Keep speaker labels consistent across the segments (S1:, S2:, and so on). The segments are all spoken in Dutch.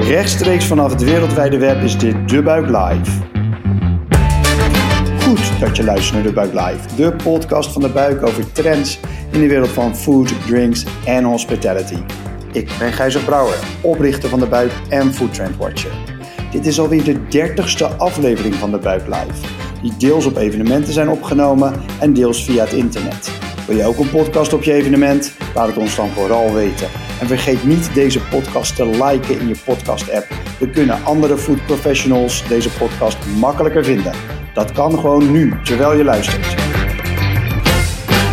S1: Rechtstreeks vanaf het wereldwijde web is dit De Buik Live. Goed dat je luistert naar De Buik Live, de podcast van De Buik over trends in de wereld van food, drinks en hospitality. Ik ben Gijzer Brouwer, oprichter van De Buik en Food Trend Watcher. Dit is alweer de dertigste aflevering van De Buik Live, die deels op evenementen zijn opgenomen en deels via het internet. Wil je ook een podcast op je evenement? Laat het ons dan vooral weten. En vergeet niet deze podcast te liken in je podcast-app. We kunnen andere food professionals deze podcast makkelijker vinden. Dat kan gewoon nu, terwijl je luistert.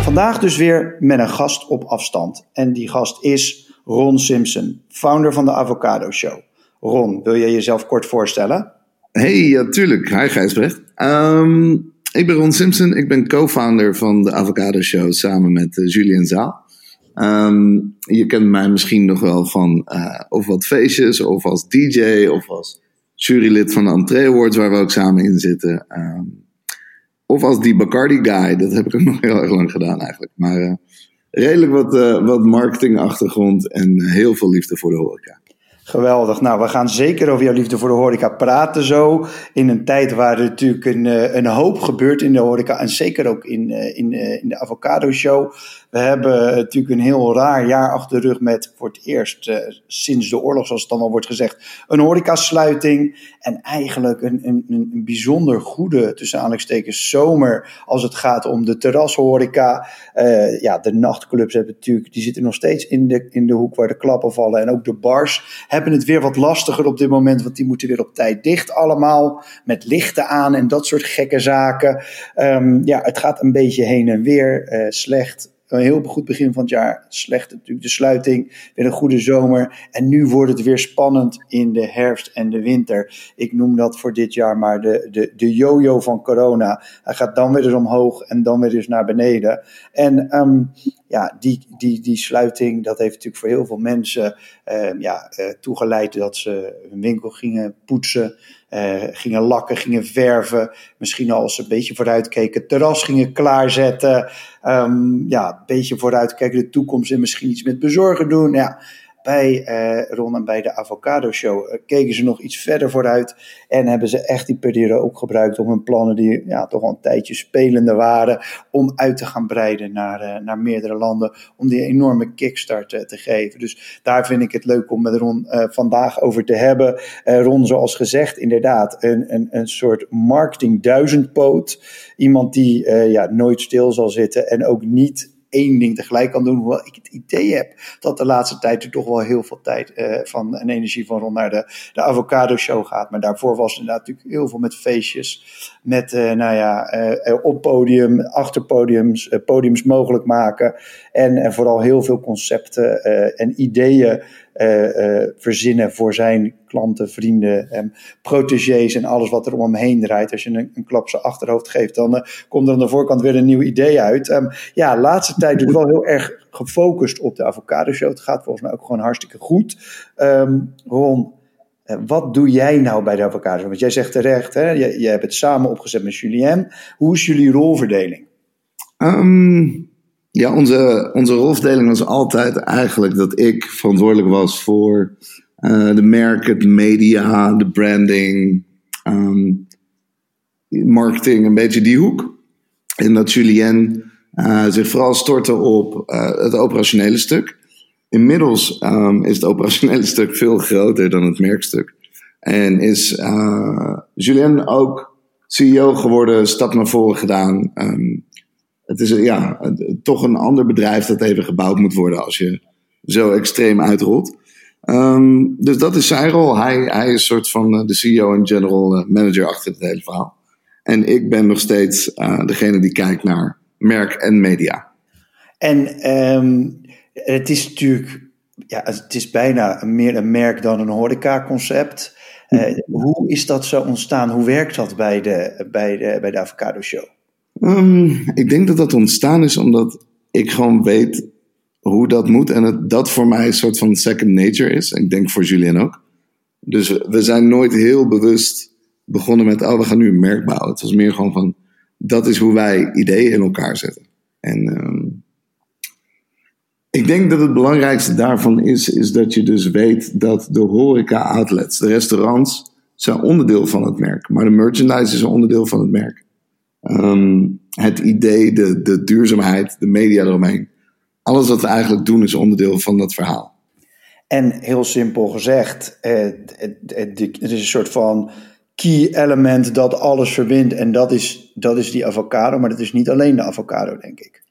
S1: Vandaag dus weer met een gast op afstand. En die gast is Ron Simpson, founder van de Avocado Show. Ron, wil jij jezelf kort voorstellen?
S2: Hey, ja, tuurlijk. Hi Gijsbrecht. Um, ik ben Ron Simpson. Ik ben co-founder van de Avocado Show samen met uh, Julian Zaal. Um, je kent mij misschien nog wel van uh, of wat feestjes, of als DJ, of als jurylid van de Entree Awards, waar we ook samen in zitten. Um, of als die Bacardi guy, dat heb ik nog heel erg lang gedaan eigenlijk. Maar uh, redelijk wat, uh, wat marketingachtergrond en heel veel liefde voor de horeca.
S1: Geweldig. Nou, we gaan zeker over jouw liefde voor de horeca praten zo. In een tijd waar er natuurlijk een, een hoop gebeurt in de horeca. En zeker ook in, in, in de avocado show. We hebben natuurlijk een heel raar jaar achter de rug met voor het eerst uh, sinds de oorlog, zoals het dan al wordt gezegd, een horecasluiting. En eigenlijk een, een, een bijzonder goede, tussen aanhalingstekens, zomer als het gaat om de terrashoreca. Uh, ja, de nachtclubs hebben natuurlijk, die zitten nog steeds in de, in de hoek waar de klappen vallen. En ook de bars hebben het weer wat lastiger op dit moment, want die moeten weer op tijd dicht allemaal. Met lichten aan en dat soort gekke zaken. Um, ja, het gaat een beetje heen en weer uh, slecht een heel goed begin van het jaar. Slecht natuurlijk de sluiting. Weer een goede zomer. En nu wordt het weer spannend in de herfst en de winter. Ik noem dat voor dit jaar maar de, de, de yo-yo van corona. Hij gaat dan weer eens omhoog en dan weer eens naar beneden. En um, ja, die, die, die sluiting, dat heeft natuurlijk voor heel veel mensen uh, ja, uh, toegeleid dat ze hun winkel gingen poetsen. Uh, gingen lakken, gingen verven. Misschien al ze een beetje vooruitkeken, terras gingen klaarzetten. Um, ja, een beetje vooruitkijken de toekomst en misschien iets met bezorgen doen. Ja, bij uh, Ron en bij de Avocado Show uh, keken ze nog iets verder vooruit. En hebben ze echt die periode ook gebruikt om hun plannen, die ja, toch al een tijdje spelende waren, om uit te gaan breiden naar, uh, naar meerdere landen. Om die enorme kickstart te geven. Dus daar vind ik het leuk om met Ron vandaag over te hebben. Ron, zoals gezegd, inderdaad, een, een, een soort marketing duizendpoot. Iemand die ja, nooit stil zal zitten en ook niet één ding tegelijk kan doen. Hoewel ik het idee heb dat de laatste tijd er toch wel heel veel tijd uh, van en energie van rond naar de, de avocado show gaat. Maar daarvoor was inderdaad natuurlijk heel veel met feestjes. Met, uh, nou ja, uh, op podium, achter podiums, podiums mogelijk maken. En, vooral heel veel concepten en ideeën verzinnen voor zijn klanten, vrienden, en protégés en alles wat er om hem heen draait. Als je een, een klap zijn achterhoofd geeft, dan uh, komt er aan de voorkant weer een nieuw idee uit. Um, ja, laatste tijd dus wel heel erg gefocust op de avocado show. Het gaat volgens mij ook gewoon hartstikke goed. Um, Ron, wat doe jij nou bij de avocado? Want jij zegt terecht, hè, je, je hebt het samen opgezet met Julien. Hoe is jullie rolverdeling?
S2: Um... Ja, onze, onze rolverdeling was altijd eigenlijk dat ik verantwoordelijk was voor uh, de merken, de media, de branding, um, marketing, een beetje die hoek. En dat Julien uh, zich vooral stortte op uh, het operationele stuk. Inmiddels um, is het operationele stuk veel groter dan het merkstuk. En is Julien ook CEO geworden, stap naar voren gedaan. Um, het is ja, toch een ander bedrijf dat even gebouwd moet worden als je zo extreem uitrolt. Um, dus dat is zijn rol. Hij, hij is een soort van de CEO en general manager achter het hele verhaal. En ik ben nog steeds uh, degene die kijkt naar merk en media.
S1: En um, het is natuurlijk, ja, het is bijna meer een merk dan een horeca-concept. Uh, hoe is dat zo ontstaan? Hoe werkt dat bij de, bij de, bij de Avocado Show?
S2: Um, ik denk dat dat ontstaan is omdat ik gewoon weet hoe dat moet. En dat voor mij een soort van second nature is. Ik denk voor Julien ook. Dus we zijn nooit heel bewust begonnen met, oh, we gaan nu een merk bouwen. Het was meer gewoon van, dat is hoe wij ideeën in elkaar zetten. En um, Ik denk dat het belangrijkste daarvan is, is dat je dus weet dat de horeca-outlets, de restaurants, zijn onderdeel van het merk. Maar de merchandise is een onderdeel van het merk. Ehm, het idee, de, de duurzaamheid, de media eromheen. Alles wat we eigenlijk doen is onderdeel van dat verhaal.
S1: En heel simpel gezegd, het, het, is een soort van key element dat alles verbindt. En dat is, dat is die avocado, maar dat is niet alleen de avocado, denk ik.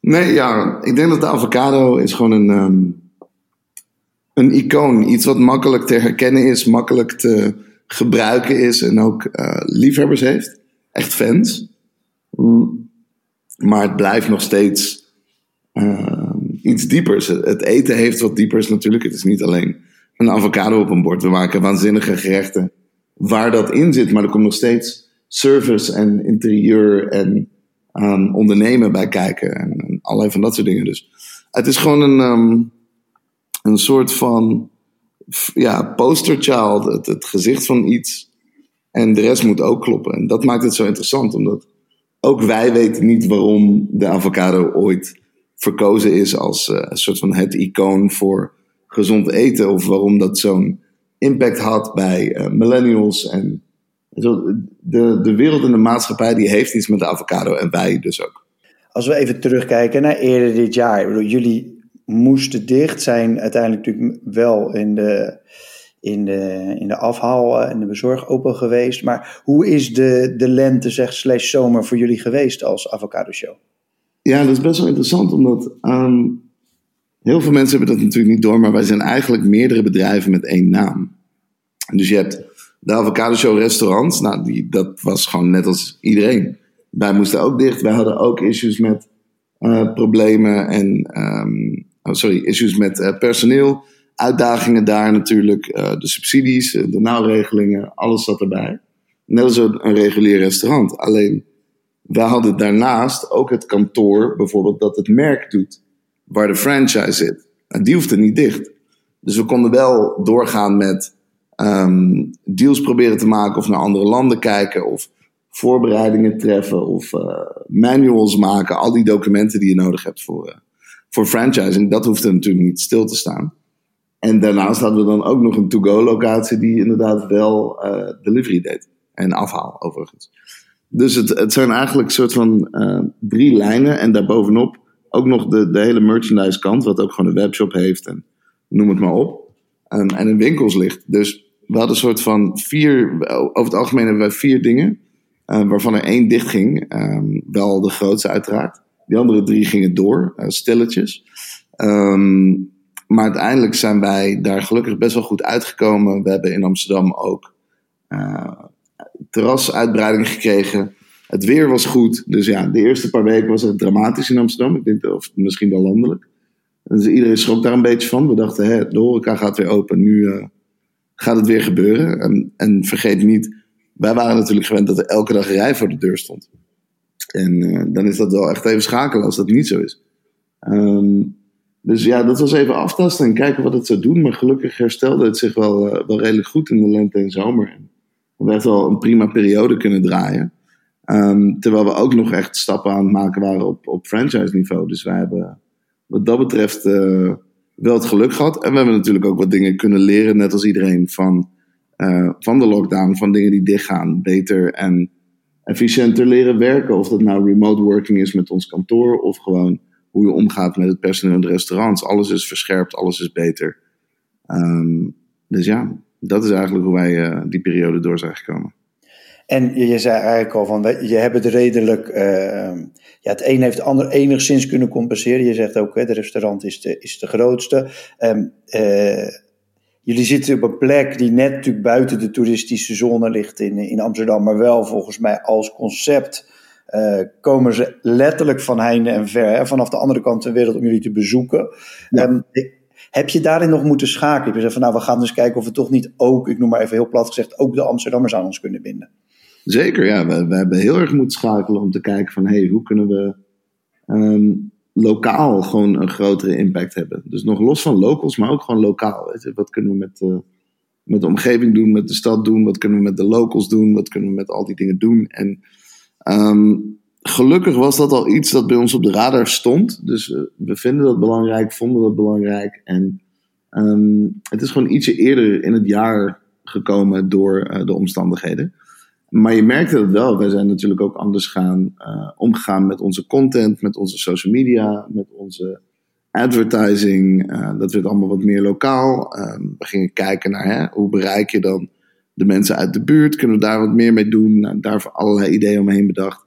S2: Nee, ja, ik denk dat de avocado is gewoon een, um, een icoon. Iets wat makkelijk te herkennen is, makkelijk te gebruiken is en ook uh, liefhebbers heeft. Echt fans. Mm. Maar het blijft nog steeds uh, iets diepers. Het eten heeft wat diepers natuurlijk. Het is niet alleen een avocado op een bord. We maken waanzinnige gerechten waar dat in zit. Maar er komt nog steeds service en interieur en um, ondernemen bij kijken. En, allerlei van dat soort dingen. Dus het is gewoon een, um, een soort van ja, poster child. Het, het gezicht van iets. En de rest moet ook kloppen. En dat maakt het zo interessant. Omdat ook wij weten niet waarom de avocado ooit verkozen is als uh, een soort van het icoon voor gezond eten. Of waarom dat zo'n impact had bij uh, millennials. En de, de wereld en de maatschappij die heeft iets met de avocado en wij dus ook.
S1: Als we even terugkijken naar eerder dit jaar. Jullie moesten dicht zijn uiteindelijk natuurlijk wel in de, in de, in de afhaal en de bezorg open geweest. Maar hoe is de, de lente, zeg, slash zomer voor jullie geweest als avocado show?
S2: Ja, dat is best wel interessant, omdat um, heel veel mensen hebben dat natuurlijk niet door, maar wij zijn eigenlijk meerdere bedrijven met één naam. Dus je hebt de Avocado Show restaurants, nou, die, dat was gewoon net als iedereen. Wij moesten ook dicht, wij hadden ook issues met uh, problemen en, um, oh, sorry, issues met uh, personeel, uitdagingen daar natuurlijk, uh, de subsidies, de nauwregelingen, alles zat erbij. Net als een regulier restaurant. Alleen wij hadden daarnaast ook het kantoor, bijvoorbeeld, dat het merk doet, waar de franchise zit. En die hoefde niet dicht. Dus we konden wel doorgaan met um, deals proberen te maken of naar andere landen kijken of voorbereidingen treffen of uh, manuals maken. Al die documenten die je nodig hebt voor, voor franchising, dat hoefde natuurlijk niet stil te staan. En daarnaast hadden we dan ook nog een to-go locatie die inderdaad wel uh, delivery deed. En afhaal overigens. Dus het, het zijn eigenlijk een soort van uh, drie lijnen. En daarbovenop ook nog de, de hele merchandise kant, wat ook gewoon een webshop heeft en noem het maar op. Um, en in winkels ligt. Dus we hadden een soort van vier, over het algemeen hebben wij vier dingen. Uh, waarvan er één dicht ging. Um, wel de grootste uiteraard. Die andere drie gingen door, stilletjes. Um, maar uiteindelijk zijn wij daar gelukkig best wel goed uitgekomen. We hebben in Amsterdam ook uh, terrasuitbreiding gekregen. Het weer was goed. Dus ja, de eerste paar weken was het dramatisch in Amsterdam. Ik denk, of misschien wel landelijk. Dus iedereen schrok daar een beetje van. We dachten, hè, de horeca gaat weer open. Nu uh, gaat het weer gebeuren. En, en, vergeet niet, wij waren natuurlijk gewend dat er elke dag rij voor de deur stond. En uh, dan is dat wel echt even schakelen als dat niet zo is. Um, dus ja, dat was even aftasten en kijken wat het zou doen. Maar gelukkig herstelde het zich wel, uh, wel redelijk goed in de lente en zomer we echt wel een prima periode kunnen draaien. Um, terwijl we ook nog echt stappen aan het maken waren op, op franchise niveau. Dus wij hebben wat dat betreft uh, wel het geluk gehad. En we hebben natuurlijk ook wat dingen kunnen leren, net als iedereen, van, uh, van de lockdown. Van dingen die dichtgaan. Beter en efficiënter leren werken. Of dat nou remote working is met ons kantoor. Of gewoon hoe je omgaat met het personeel in de restaurants. Alles is verscherpt, alles is beter. Um, dus ja, dat is eigenlijk hoe wij uh, die periode door zijn gekomen.
S1: En je, je, zei eigenlijk al van, je hebt het redelijk, uh, ja, het een heeft het ander enigszins kunnen compenseren. Je zegt ook, hè, de restaurant is de, is de grootste. Um, uh, jullie zitten op een plek die net buiten de toeristische zone ligt in, in Amsterdam, maar wel volgens mij als concept uh, komen ze letterlijk van heinde en ver, hè, vanaf de andere kant van de wereld om jullie te bezoeken. Ja. Um, heb je daarin nog moeten schakelen? Je zegt van nou, we gaan dus kijken of we toch niet ook, ik noem maar even heel plat gezegd, ook de Amsterdammers aan ons kunnen binden.
S2: Zeker, ja. We, we hebben heel erg moeten schakelen om te kijken van hey, hoe kunnen we um, lokaal gewoon een grotere impact hebben. Dus nog los van locals, maar ook gewoon lokaal. Weet je? Wat kunnen we met, uh, met de omgeving doen, met de stad doen? Wat kunnen we met de locals doen? Wat kunnen we met al die dingen doen? En um, gelukkig was dat al iets dat bij ons op de radar stond. Dus uh, we vinden dat belangrijk, vonden dat belangrijk. En um, het is gewoon ietsje eerder in het jaar gekomen door uh, de omstandigheden. Maar je merkte het wel. Wij zijn natuurlijk ook anders gaan uh, omgegaan met onze content, met onze social media, met onze advertising. Uh, dat werd allemaal wat meer lokaal. Uh, we gingen kijken naar hè, hoe bereik je dan de mensen uit de buurt. Kunnen we daar wat meer mee doen? Nou, daarvoor allerlei ideeën omheen bedacht.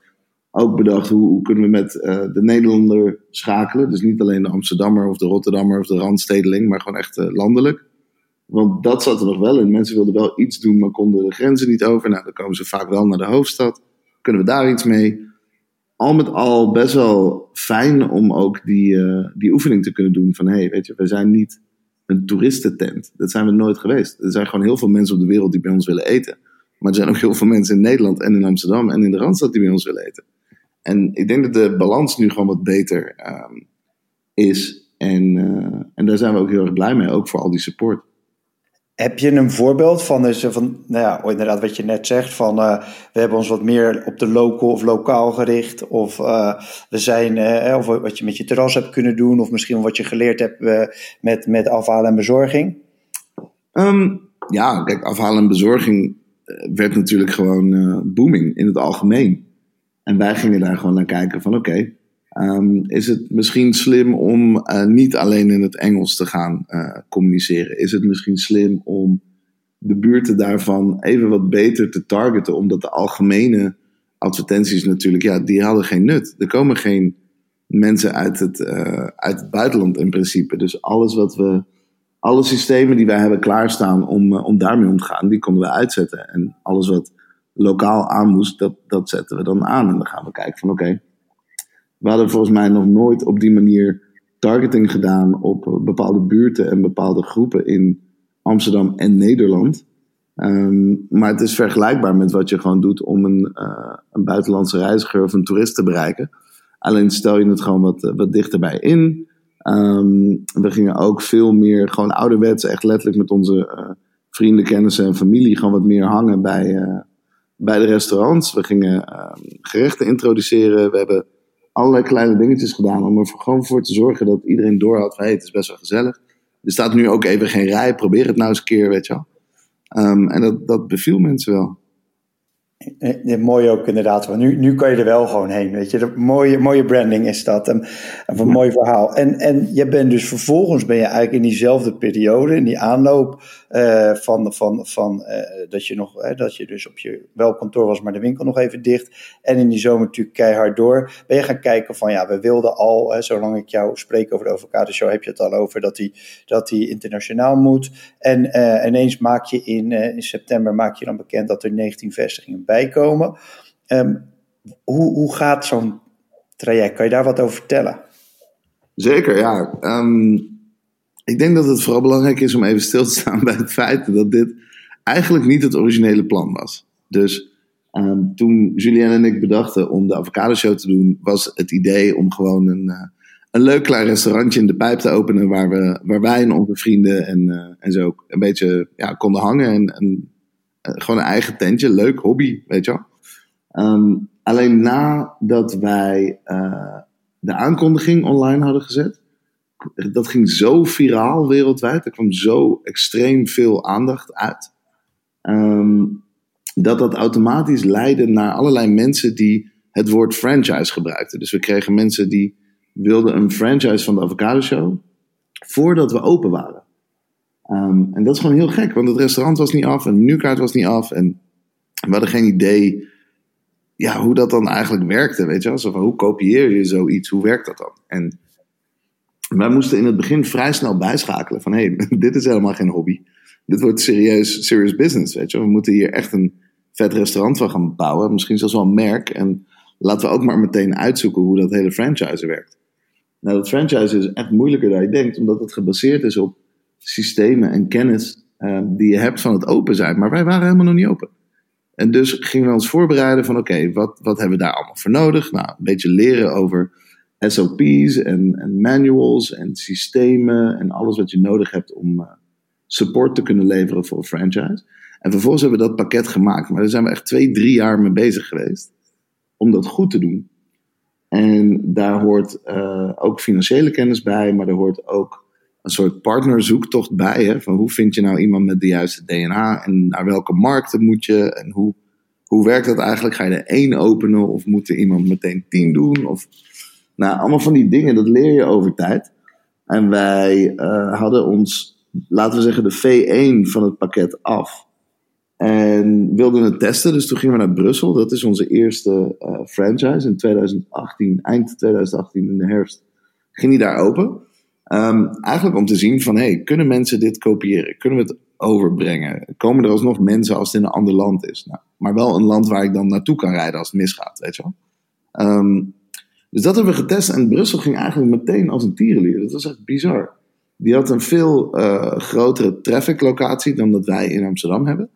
S2: Ook bedacht hoe, hoe kunnen we met uh, de Nederlander schakelen. Dus niet alleen de Amsterdammer of de Rotterdammer of de Randstedeling, maar gewoon echt landelijk. Want dat zat er nog wel in. Mensen wilden wel iets doen, maar konden de grenzen niet over. Nou, dan komen ze vaak wel naar de hoofdstad. Kunnen we daar iets mee? Al met al best wel fijn om ook die, uh, die oefening te kunnen doen. Van hé, hey, weet je, we zijn niet een toeristentent. Dat zijn we nooit geweest. Er zijn gewoon heel veel mensen op de wereld die bij ons willen eten. Maar er zijn ook heel veel mensen in Nederland en in Amsterdam en in de Randstad die bij ons willen eten. En ik denk dat de balans nu gewoon wat beter um, is. En, uh, en daar zijn we ook heel erg blij mee, ook voor al die support.
S1: Heb je een voorbeeld van, dus van nou ja, inderdaad wat je net zegt, van uh, we hebben ons wat meer op de local of lokaal gericht, of uh, we zijn, uh, of wat je met je terras hebt kunnen doen, of misschien wat je geleerd hebt met, met afhalen en bezorging?
S2: Um, ja, kijk, afhalen en bezorging werd natuurlijk gewoon booming in het algemeen. En wij gingen daar gewoon naar kijken van oké, Um, is het misschien slim om uh, niet alleen in het Engels te gaan uh, communiceren? Is het misschien slim om de buurten daarvan even wat beter te targeten? Omdat de algemene advertenties natuurlijk, ja, die hadden geen nut. Er komen geen mensen uit het, uh, uit buitenland in principe. Dus alles wat we, alle systemen die wij hebben klaarstaan om, om daarmee om te gaan, die konden we uitzetten. En alles wat lokaal aan moest, dat, dat zetten we dan aan. En dan gaan we kijken van oké. We hadden volgens mij nog nooit op die manier targeting gedaan op bepaalde buurten en bepaalde groepen in Amsterdam en Nederland. Um, maar het is vergelijkbaar met wat je gewoon doet om een, uh, een buitenlandse reiziger of een toerist te bereiken. Alleen stel je het gewoon wat, wat dichterbij in. Um, we gingen ook veel meer, gewoon ouderwets, echt letterlijk met onze vrienden, kennissen en familie, gewoon wat meer hangen bij, bij de restaurants. We gingen gerechten introduceren. We hebben allerlei kleine dingetjes gedaan om er gewoon voor te zorgen dat iedereen doorhad van het is best wel gezellig. Er staat nu ook even geen rij, probeer het nou eens een keer, weet je wel. Um, en dat, dat beviel mensen wel.
S1: Ja, mooi ook inderdaad. Want nu, nu kan je er wel gewoon heen. Weet je, de mooie, mooie branding is dat. En, en een mooi verhaal. En, en je bent dus vervolgens ben je eigenlijk in diezelfde periode, in die aanloop uh, van, van, van uh, dat je nog, uh, dat je dus op je wel kantoor was, maar de winkel nog even dicht. En in die zomer natuurlijk keihard door. Ben je gaan kijken van ja, we wilden al, zolang ik jou spreek over de avocado show, heb je het al over dat die, dat die internationaal moet. En ineens maak je in, in september maak je dan bekend dat er 19 vestigingen bijkomen. Um, hoe, hoe gaat zo'n traject? Kan je daar wat over vertellen?
S2: Zeker, ja. Um, ik denk dat het vooral belangrijk is om even stil te staan bij het feit dat dit eigenlijk niet het originele plan was. Dus um, toen Julien en ik bedachten om de avocado show te doen, was het idee om gewoon een, uh, een leuk klein restaurantje in de pijp te openen waar, we, waar wij en onze vrienden en, uh, en zo een beetje ja, konden hangen en, en gewoon een eigen tentje, leuk hobby, weet je wel. Um, alleen nadat wij uh, de aankondiging online hadden gezet, dat ging zo viraal wereldwijd, er kwam zo extreem veel aandacht uit, um, dat dat automatisch leidde naar allerlei mensen die het woord franchise gebruikten. Dus we kregen mensen die wilden een franchise van de Avocado Show voordat we open waren. Um, en dat is gewoon heel gek, want het restaurant was niet af en de menukaart was niet af. En we hadden geen idee ja, hoe dat dan eigenlijk werkte. Weet je wel? Zo van, hoe kopieer je zoiets? Hoe werkt dat dan? En wij moesten in het begin vrij snel bijschakelen van hé, hey, dit is helemaal geen hobby. Dit wordt serieus, serious business, weet je. We moeten hier echt een vet restaurant van gaan bouwen. Misschien zelfs wel een merk. En laten we ook maar meteen uitzoeken hoe dat hele franchise werkt. Nou, dat franchise is echt moeilijker dan je denkt, omdat het gebaseerd is op systemen en kennis uh, die je hebt van het open zijn. Maar wij waren helemaal nog niet open. En dus gingen we ons voorbereiden van oké, wat, wat hebben we daar allemaal voor nodig? Nou, een beetje leren over SOP's en, en, manuals en systemen en alles wat je nodig hebt om uh, support te kunnen leveren voor een franchise. En vervolgens hebben we dat pakket gemaakt. Maar daar zijn we echt twee, drie jaar mee bezig geweest om dat goed te doen. En daar hoort uh, ook financiële kennis bij, maar er hoort ook een soort partnerzoektocht bij. Hè? Van hoe vind je nou iemand met de juiste DNA en naar welke markten moet je en hoe, hoe werkt dat eigenlijk? Ga je er één openen of moet er iemand meteen tien doen? Of, nou, allemaal van die dingen, dat leer je over tijd. En wij uh, hadden ons, laten we zeggen, de V1 van het pakket af. En wilden het testen, dus toen gingen we naar Brussel. Dat is onze eerste uh, franchise in 2018, eind 2018 in de herfst. Ging die daar open. Um, eigenlijk om te zien van, hey, kunnen mensen dit kopiëren? Kunnen we het overbrengen? Komen er alsnog mensen als het in een ander land is? Nou, maar wel een land waar ik dan naartoe kan rijden als het misgaat, weet je wel? Um, dus dat hebben we getest en Brussel ging eigenlijk meteen als een tierenlier. Dat was echt bizar. Die had een veel uh, grotere traffic locatie dan dat wij in Amsterdam hebben.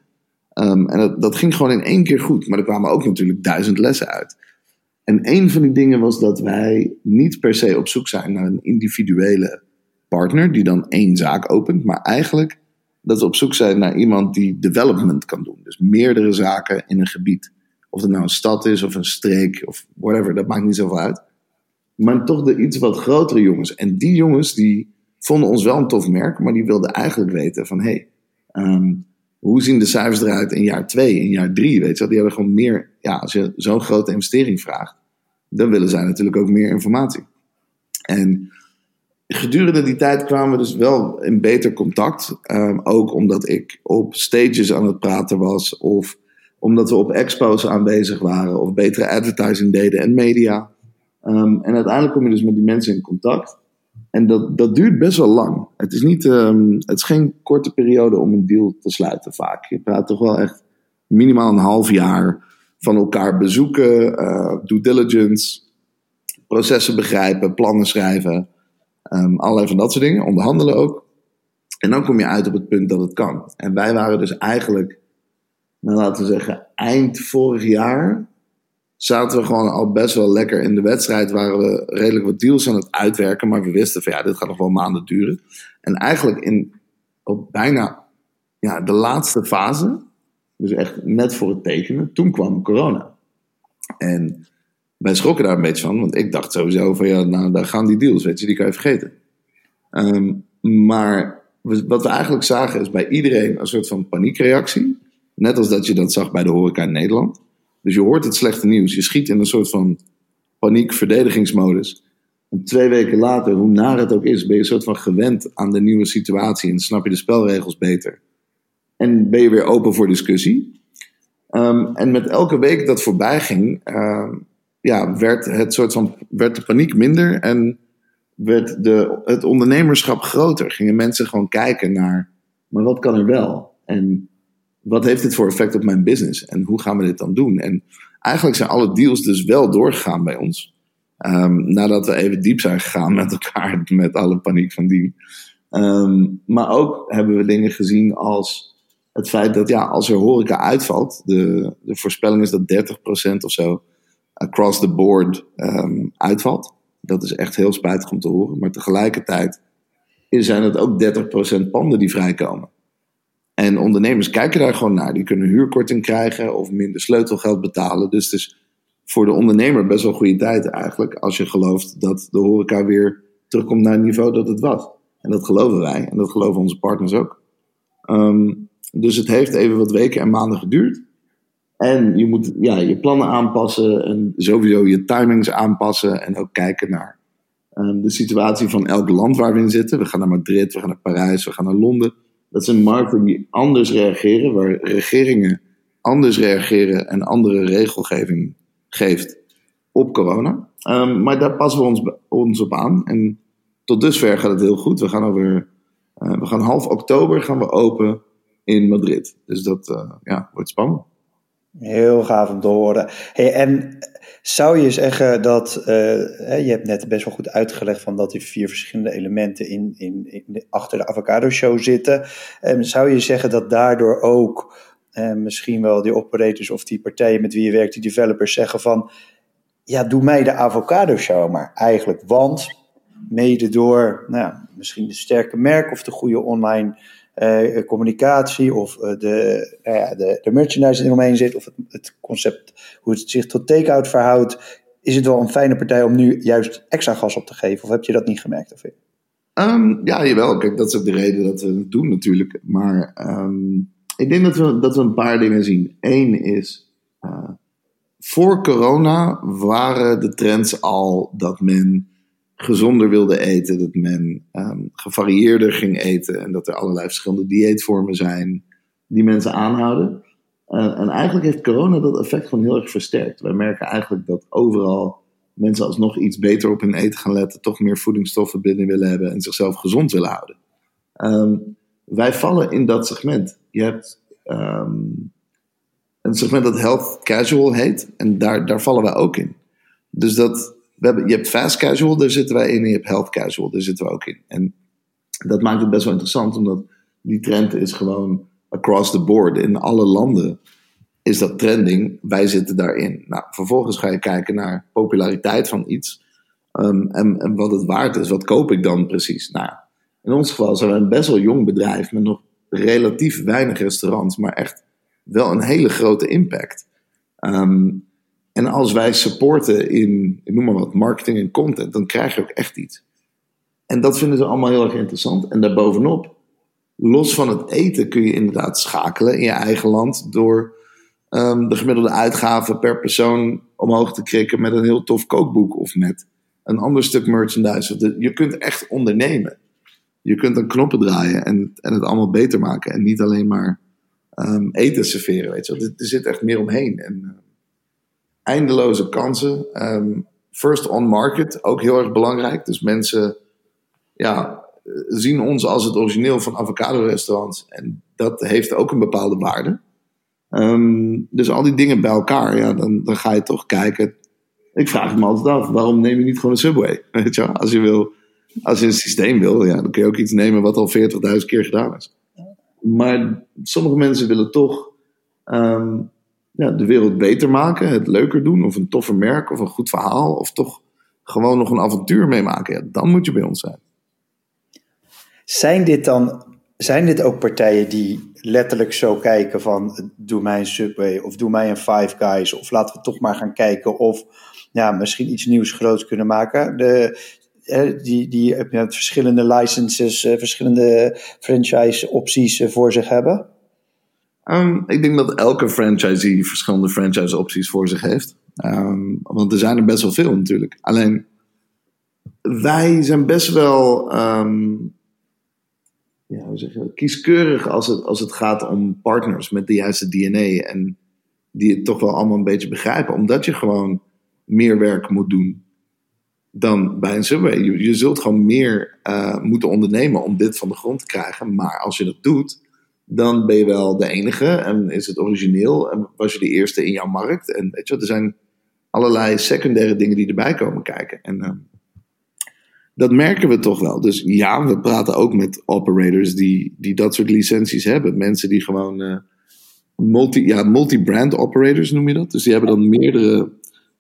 S2: Um, en dat, ging gewoon in één keer goed. Maar er kwamen ook natuurlijk duizend lessen uit. En een van die dingen was dat wij niet per se op zoek zijn naar een individuele partner die dan één zaak opent. Maar eigenlijk dat we op zoek zijn naar iemand die development kan doen. Dus meerdere zaken in een gebied. Of het nou een stad is of een streek of whatever, dat maakt niet zoveel uit. Maar toch de iets wat grotere jongens. En die jongens die vonden ons wel een tof merk, maar die wilden eigenlijk weten van hé, hey, um, hoe zien de cijfers eruit in jaar 2, in jaar 3? Weet je? Die hebben gewoon meer, ja, als je zo'n grote investering vraagt, dan willen zij natuurlijk ook meer informatie. En gedurende die tijd kwamen we dus wel in beter contact. Um, ook omdat ik op stages aan het praten was, of omdat we op expos aanwezig waren, of betere advertising deden en media. Um, en uiteindelijk kom je dus met die mensen in contact. En dat, dat duurt best wel lang. Het is, niet, um, het is geen korte periode om een deal te sluiten vaak. Je praat toch wel echt minimaal een half jaar van elkaar bezoeken, uh, due diligence, processen begrijpen, plannen schrijven. Um, allerlei van dat soort dingen, onderhandelen ook. En dan kom je uit op het punt dat het kan. En wij waren dus eigenlijk, nou laten we zeggen, eind vorig jaar zaten we gewoon al best wel lekker in de wedstrijd. Waren we redelijk wat deals aan het uitwerken. Maar we wisten van ja, dit gaat nog wel maanden duren. En eigenlijk in, op bijna ja, de laatste fase, dus echt net voor het tekenen, toen kwam corona. En wij schrokken daar een beetje van, want ik dacht sowieso van ja, nou daar gaan die deals, weet je, die kan je vergeten. Um, maar wat we eigenlijk zagen is bij iedereen een soort van paniekreactie. Net als dat je dat zag bij de horeca in Nederland. Dus je hoort het slechte nieuws. Je schiet in een soort van paniek-verdedigingsmodus. En twee weken later, hoe naar het ook is, ben je een soort van gewend aan de nieuwe situatie en snap je de spelregels beter. En ben je weer open voor discussie. Um, en met elke week dat voorbij ging, uh, ja, werd, het soort van, werd de paniek minder en werd de, het ondernemerschap groter. Gingen mensen gewoon kijken naar, maar wat kan er wel? En wat heeft dit voor effect op mijn business? En hoe gaan we dit dan doen? En eigenlijk zijn alle deals dus wel doorgegaan bij ons. Um, nadat we even diep zijn gegaan met elkaar, met alle paniek van die. Maar ook hebben we dingen gezien als het feit dat ja, als er horeca uitvalt, de, de voorspelling is dat 30% of zo across the board um, uitvalt. Dat is echt heel spijtig om te horen. Maar tegelijkertijd zijn het ook 30% panden die vrijkomen. En ondernemers kijken daar gewoon naar. Die kunnen huurkorting krijgen of minder sleutelgeld betalen. Dus het is voor de ondernemer best wel goede tijd eigenlijk. Als je gelooft dat de horeca weer terugkomt naar het niveau dat het was. En dat geloven wij. En dat geloven onze partners ook. Um, dus het heeft even wat weken en maanden geduurd. En je moet ja, je plannen aanpassen. En sowieso je timings aanpassen. En ook kijken naar um, de situatie van elk land waar we in zitten. We gaan naar Madrid, we gaan naar Parijs, we gaan naar Londen. Dat zijn markten die anders reageren, waar regeringen anders reageren en andere regelgeving geeft op corona. Um, maar daar passen we ons, op aan. En tot dusver gaat het heel goed. We gaan over, uh, we gaan half oktober gaan we open in Madrid. Dus dat uh, ja, wordt spannend.
S1: Heel gaaf om te horen. Hey, en zou je zeggen dat, uh, je hebt net best wel goed uitgelegd van dat die vier verschillende elementen in, in, in achter de avocado show zitten. Um, zou je zeggen dat daardoor ook uh, misschien wel die operators of die partijen met wie je werkt, die developers zeggen van, ja, doe mij de avocado show maar eigenlijk. Want mede door nou, misschien de sterke merk of de goede online uh, communicatie of uh, de, uh, de, de merchandise die eromheen zit of het, het, concept, hoe het zich tot take-out verhoudt, is het wel een fijne partij om nu juist extra gas op te geven? Of heb je dat niet gemerkt? Of?
S2: Um, ja, jawel. Kijk, dat is ook de reden dat we het doen natuurlijk. Maar um, ik denk dat we, dat we een paar dingen zien. Eén is, uh, voor corona waren de trends al dat men gezonder wilde eten, dat men um, gevarieerder ging eten en dat er allerlei verschillende dieetvormen zijn die mensen aanhouden. En eigenlijk heeft corona dat effect gewoon heel erg versterkt. Wij merken eigenlijk dat overal mensen alsnog iets beter op hun eten gaan letten, toch meer voedingsstoffen binnen willen hebben en zichzelf gezond willen houden. Um, wij vallen in dat segment. Je hebt um, een segment dat health casual heet en daar, daar vallen wij ook in. Dus dat, je hebt fast casual, daar zitten wij in, en je hebt health casual, daar zitten we ook in. En dat maakt het best wel interessant, omdat die trend is gewoon across the board. In alle landen is dat trending, wij zitten daarin. Nou, vervolgens ga je kijken naar populariteit van iets. Um, en, en, wat het waard is, wat koop ik dan precies? Nou, in ons geval zijn we een best wel jong bedrijf met nog relatief weinig restaurants, maar echt wel een hele grote impact. Um, en als wij supporten in, ik noem maar wat, marketing en content, dan krijg je ook echt iets. En dat vinden ze allemaal heel erg interessant. En daarbovenop, los van het eten, kun je inderdaad schakelen in je eigen land door um, de gemiddelde uitgaven per persoon omhoog te krikken met een heel tof kookboek of met een ander stuk merchandise. Je kunt echt ondernemen. Je kunt dan knoppen draaien en, en het allemaal beter maken. En niet alleen maar um, eten serveren. Weet je wel. Er, zit echt meer omheen. En, uh, eindeloze kansen. Um, first on market, ook heel erg belangrijk. Dus mensen ja, zien ons als het origineel van avocado restaurants. En dat heeft ook een bepaalde waarde. Um, dus al die dingen bij elkaar, ja, dan, dan ga je toch kijken. Ik vraag me altijd af, waarom neem je niet gewoon een Subway? Weet je Als je, wil, als je een systeem wil, ja, dan kun je ook iets nemen wat al 40.000 keer gedaan is. Maar sommige mensen willen toch um, ja, de wereld beter maken, het leuker doen, of een toffer merk, of een goed verhaal, of toch gewoon nog een avontuur meemaken. Ja, dan moet je bij ons zijn.
S1: Zijn dit dan zijn dit ook partijen die letterlijk zo kijken van doe mij een Subway of doe mij een Five Guys of laten we toch maar gaan kijken of ja, misschien iets nieuws groots kunnen maken. De, die, die met verschillende licenses, eh, verschillende franchise opties eh, voor zich hebben?
S2: Um, ik denk dat elke franchisee verschillende franchise opties voor zich heeft. Um, want er zijn er best wel veel natuurlijk. Alleen wij zijn best wel um, ja, hoe zeg kieskeurig als het, als het gaat om partners met de juiste DNA. En die het toch wel allemaal een beetje begrijpen. Omdat je gewoon meer werk moet doen dan bij een Subway. Je, je zult gewoon meer uh, moeten ondernemen om dit van de grond te krijgen. Maar als je dat doet, dan ben je wel de enige. En is het origineel. En was je de eerste in jouw markt. En weet je, er zijn allerlei secundaire dingen die erbij komen kijken. En uh, dat merken we toch wel. Dus ja, we praten ook met operators die, die dat soort licenties hebben. Mensen die gewoon uh, multi, ja, multi-brand operators noem je dat. Dus die hebben dan meerdere,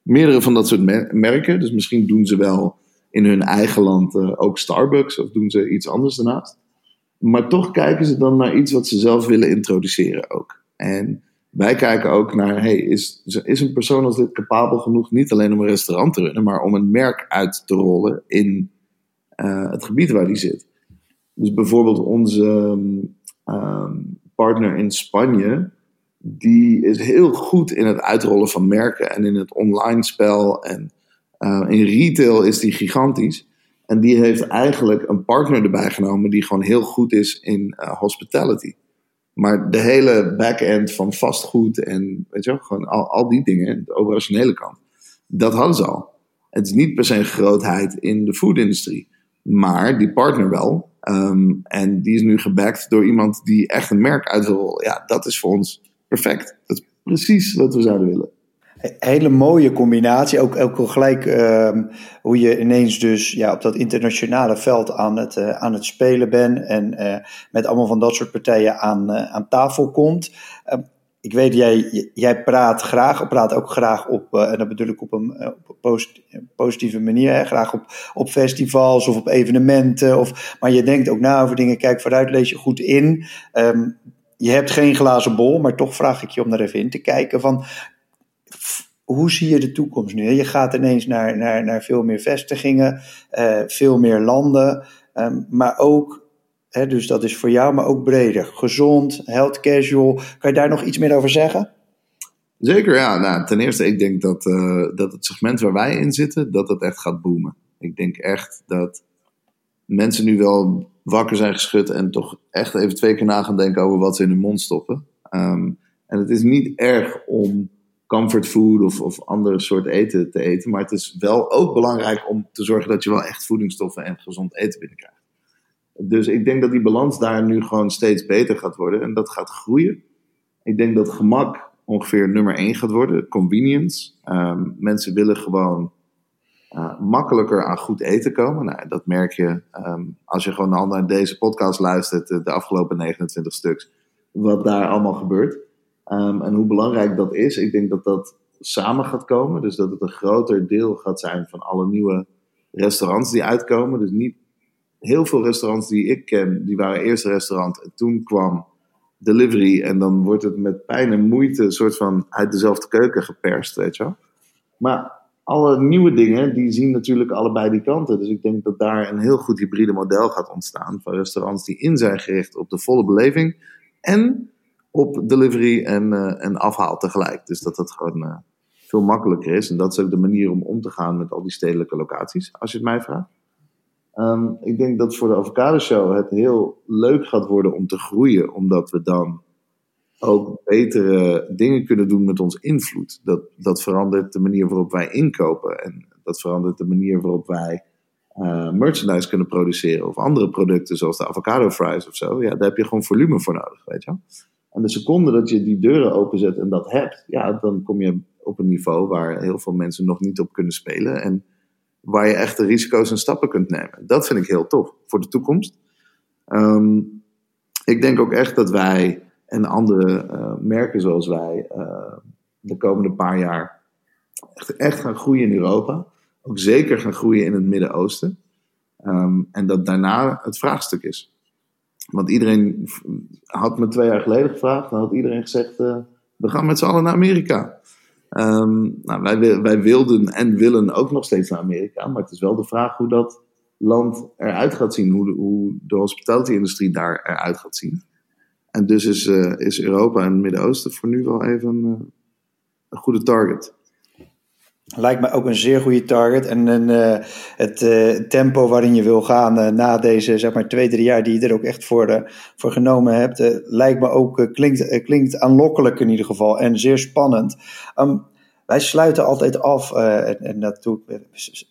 S2: meerdere van dat soort merken. Dus misschien doen ze wel in hun eigen land uh, ook Starbucks of doen ze iets anders daarnaast. Maar toch kijken ze dan naar iets wat ze zelf willen introduceren ook. En wij kijken ook naar, hey, is, is een persoon als dit capabel genoeg niet alleen om een restaurant te runnen, maar om een merk uit te rollen in uh, het gebied waar die zit. Dus bijvoorbeeld onze um, partner in Spanje, die is heel goed in het uitrollen van merken en in het online spel. En uh, in retail is die gigantisch. En die heeft eigenlijk een partner erbij genomen die gewoon heel goed is in uh, hospitality. Maar de hele back-end van vastgoed en weet je wel, gewoon al, al die dingen, de operationele kant, dat hadden ze al. Het is niet per se een grootheid in de foodindustrie. Maar die partner wel. Um, en die is nu gebacked door iemand die echt een merk uit wil. Ja, dat is voor ons perfect. Dat is precies wat we zouden willen.
S1: Hele mooie combinatie. Ook, ook gelijk um, hoe je ineens dus ja, op dat internationale veld aan het, uh, aan het spelen bent. En uh, met allemaal van dat soort partijen aan, uh, aan tafel komt. Uh, ik weet, jij, jij praat graag, praat ook graag op, en dat bedoel ik op een, op positieve manier, graag op, op festivals of op evenementen. Of, maar je denkt ook na over dingen, kijk vooruit, lees je goed in. Um, je hebt geen glazen bol, maar toch vraag ik je om daar even in te kijken van, hoe zie je de toekomst nu? Je gaat ineens naar, naar, naar veel meer vestigingen, uh, veel meer landen, um, maar ook, hè, dus dat is voor jou, maar ook breder. Gezond, health casual. Kan je daar nog iets meer over zeggen?
S2: Zeker, ja. Nou, ten eerste, ik denk dat, uh, dat het segment waar wij in zitten, dat het echt gaat boomen. Ik denk echt dat mensen nu wel wakker zijn geschud en toch echt even twee keer na gaan denken over wat ze in hun mond stoppen. Um, en het is niet erg om comfort food of, of andere soort eten te eten. Maar het is wel ook belangrijk om te zorgen dat je wel echt voedingsstoffen en gezond eten binnenkrijgt. Dus ik denk dat die balans daar nu gewoon steeds beter gaat worden en dat gaat groeien. Ik denk dat gemak ongeveer nummer één gaat worden, convenience. Um, mensen willen gewoon uh, makkelijker aan goed eten komen. Nou, dat merk je um, als je gewoon naar deze podcast luistert, de afgelopen 29 stuks, wat daar allemaal gebeurt. Um, en hoe belangrijk dat is, ik denk dat dat samen gaat komen. Dus dat het een groter deel gaat zijn van alle nieuwe restaurants die uitkomen. Dus niet heel veel restaurants die ik ken, die waren eerst restaurant en toen kwam delivery. En dan wordt het met pijn en moeite een soort van uit dezelfde keuken geperst, weet je wel. Maar alle nieuwe dingen, die zien natuurlijk allebei die kanten. Dus ik denk dat daar een heel goed hybride model gaat ontstaan van restaurants die in zijn gericht op de volle beleving. En op delivery en, uh, en afhaal tegelijk. Dus dat dat gewoon uh, veel makkelijker is. En dat is ook de manier om om te gaan met al die stedelijke locaties, als je het mij vraagt. Um, ik denk dat voor de Avocado Show het heel leuk gaat worden om te groeien, omdat we dan ook betere dingen kunnen doen met ons invloed. Dat, dat verandert de manier waarop wij inkopen en dat verandert de manier waarop wij uh, merchandise kunnen produceren of andere producten zoals de avocado fries of zo. Ja, daar heb je gewoon volume voor nodig, weet je wel. En de seconde dat je die deuren openzet en dat hebt, ja, dan kom je op een niveau waar heel veel mensen nog niet op kunnen spelen. En waar je echt de risico's en stappen kunt nemen. Dat vind ik heel tof voor de toekomst. Um, ik denk ook echt dat wij en andere uh, merken zoals wij uh, de komende paar jaar echt, echt, gaan groeien in Europa. Ook zeker gaan groeien in het Midden-Oosten. Um, en dat daarna het vraagstuk is. Want iedereen had me twee jaar geleden gevraagd, dan had iedereen gezegd: uh, we gaan met z'n allen naar Amerika. Um, nou, wij, wij wilden en willen ook nog steeds naar Amerika, maar het is wel de vraag hoe dat land eruit gaat zien, hoe de, hoe de hospitality-industrie daar eruit gaat zien. En dus is, uh, is Europa en het Midden-Oosten voor nu wel even een, een goede target.
S1: Lijkt me ook een zeer goede target. En, en uh, het uh, tempo waarin je wil gaan uh, na deze zeg maar, twee, drie jaar die je er ook echt voor, voor genomen hebt, lijkt me ook, klinkt, klinkt aanlokkelijk in ieder geval en zeer spannend. Um, wij sluiten altijd af, en, en, dat doe ik,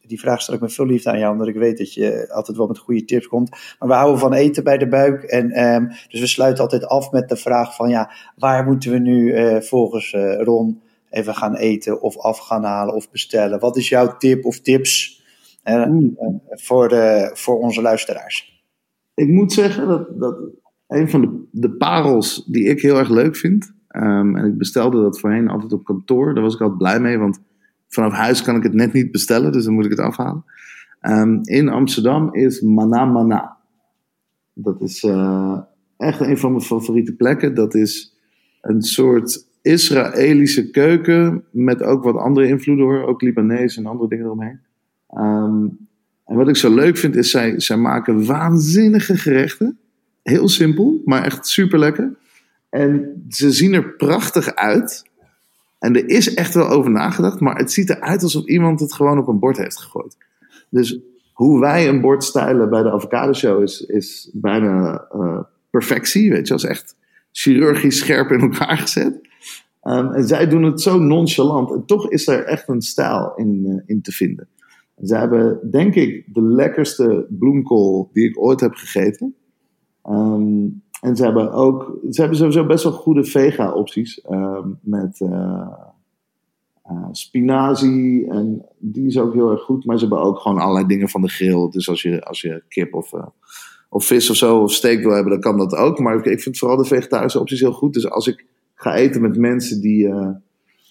S1: die vraag stel ik met veel liefde aan jou, omdat ik weet dat je altijd wel met goede tips komt. Maar we houden van eten bij de buik. En, um, dus we sluiten altijd af met de vraag van, ja, waar moeten we nu volgens Ron even gaan eten of af gaan halen of bestellen. Wat is jouw tip of tips uh, voor, de, voor onze luisteraars?
S2: Ik moet zeggen dat, dat een van de, de parels die ik heel erg leuk vind. Um, en ik bestelde dat voorheen altijd op kantoor. Daar was ik altijd blij mee, want vanaf huis kan ik het net niet bestellen, dus dan moet ik het afhalen. Um, in Amsterdam is Mana Mana. Dat is uh, echt een van mijn favoriete plekken. Dat is een soort Israëlische keuken met ook wat andere invloeden hoor, ook Libanees en andere dingen eromheen. Um, en wat ik zo leuk vind is, zij, zij maken waanzinnige gerechten. Heel simpel, maar echt super lekker. En ze zien er prachtig uit. En er is echt wel over nagedacht, maar het ziet eruit alsof iemand het gewoon op een bord heeft gegooid. Dus hoe wij een bord stijlen bij de Avocado Show is, is bijna uh, perfectie. Weet je, als echt chirurgisch scherp in elkaar gezet. En zij doen het zo nonchalant. En toch is er echt een stijl in, uh, in te vinden. En zij hebben, denk ik, de lekkerste bloemkool die ik ooit heb gegeten. Um, en ze hebben ook, ze hebben sowieso best wel goede vega-opties. Um, met uh, uh, spinazie. En die is ook heel erg goed. Maar ze hebben ook gewoon allerlei dingen van de grill. Dus als je, als je kip of, of vis of zo of steak wil hebben, dan kan dat ook. Maar ik vind vooral de vegetarische opties heel goed. Dus als ik ga eten met mensen die, uh,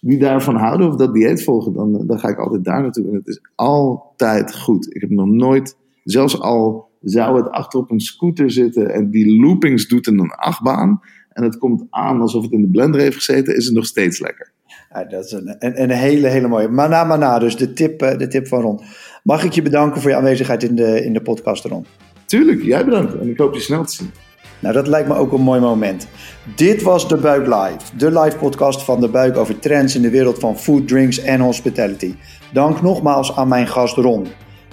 S2: die daarvan houden of dat dieet volgen, dan, dan ga ik altijd daar naartoe. En het is altijd goed. Ik heb nog nooit, zelfs al zou het achter op een scooter zitten en die loopings doet in een achtbaan. En het komt aan alsof het in de blender heeft gezeten, is het nog steeds lekker.
S1: Ja, dat is een, een, een, hele, hele mooie. Mana Mana, dus de tip, eh, de tip van Ron. Mag ik je bedanken voor je aanwezigheid in de, in de podcast, Ron?
S2: Tuurlijk, jij bedankt. En ik hoop je snel te zien.
S1: Nou, dat lijkt me ook een mooi moment. Dit was De Buik Live, de live podcast van De Buik over trends in de wereld van food, drinks en hospitality. Dank nogmaals aan mijn gast Ron.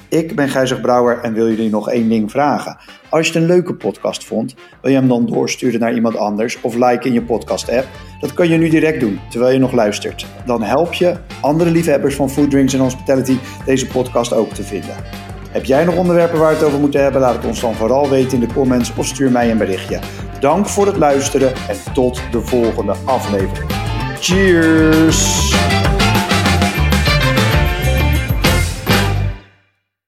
S1: Ik ben Gijzig Brouwer en wil jullie nog één ding vragen. Als je het een leuke podcast vond, wil je hem dan doorsturen naar iemand anders of like in je podcast-app? Dat kan je nu direct doen, terwijl je nog luistert. Dan help je andere liefhebbers van food, drinks en hospitality deze podcast ook te vinden. Heb jij nog onderwerpen waar we het over moeten hebben? Laat het ons dan vooral weten in de comments of stuur mij een berichtje. Dank voor het luisteren en tot de volgende aflevering. Cheers!